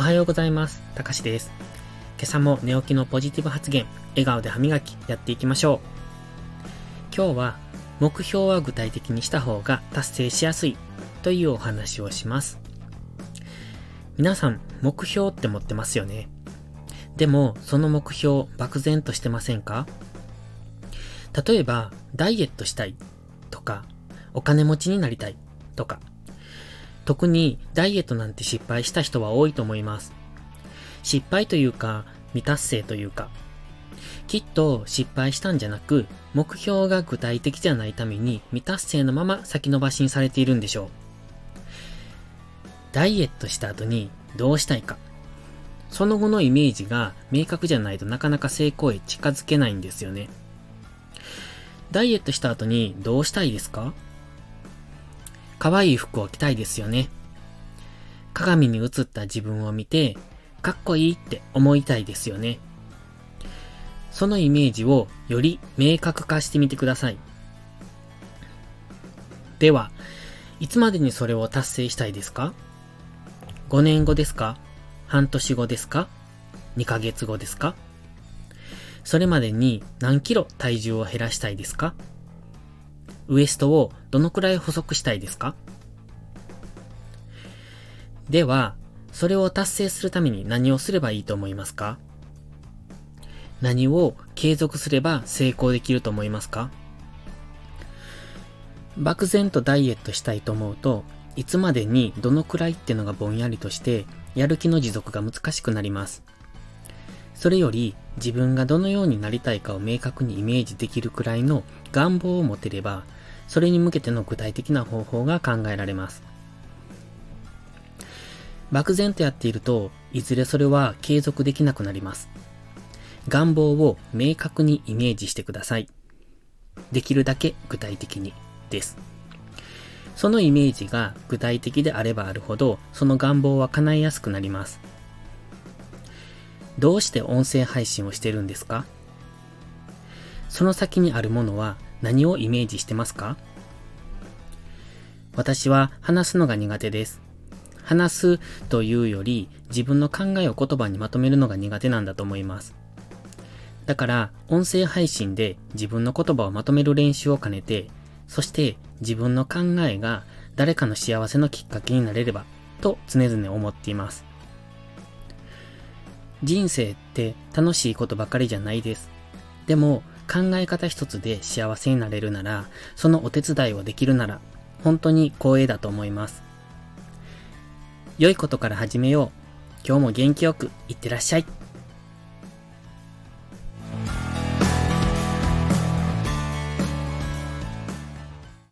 おはようございます。たかしです。今朝も寝起きのポジティブ発言、笑顔で歯磨きやっていきましょう。今日は、目標は具体的にした方が達成しやすいというお話をします。皆さん、目標って持ってますよね？でも、その目標、漠然としてませんか？例えば、ダイエットしたいとか、お金持ちになりたいとか、特にダイエットなんて失敗した人は多いと思います。失敗というか、未達成というか、きっと失敗したんじゃなく、目標が具体的じゃないために未達成のまま先延ばしにされているんでしょう。ダイエットした後にどうしたいか。その後のイメージが明確じゃないとなかなか成功へ近づけないんですよね。ダイエットした後にどうしたいですか？可愛い服を着たいですよね。鏡に映った自分を見て、かっこいいって思いたいですよね。そのイメージをより明確化してみてください。では、いつまでにそれを達成したいですか ?5 年後ですか？半年後ですか ?2 ヶ月後ですか？それまでに何キロ体重を減らしたいですか？ウエストをどのくらい細くしたいですか？では、それを達成するために何をすればいいと思いますか？何を継続すれば成功できると思いますか？漠然とダイエットしたいと思うと、いつまでにどのくらいってのがぼんやりとして、やる気の持続が難しくなります。それより自分がどのようになりたいかを明確にイメージできるくらいの願望を持てれば、それに向けての具体的な方法が考えられます。漠然とやっていると、いずれそれは継続できなくなります。願望を明確にイメージしてください。できるだけ具体的にです。そのイメージが具体的であればあるほど、その願望は叶いやすくなります。どうして音声配信をしてるんですか？その先にあるものは何をイメージしてますか？私は話すのが苦手です。話すというより自分の考えを言葉にまとめるのが苦手なんだと思います。だから音声配信で自分の言葉をまとめる練習を兼ねて、そして自分の考えが誰かの幸せのきっかけになれればと常々思っています。人生って楽しいことばかりじゃないです。でも考え方一つで幸せになれるなら、そのお手伝いをできるなら、本当に光栄だと思います。良いことから始めよう。今日も元気よくいってらっしゃい。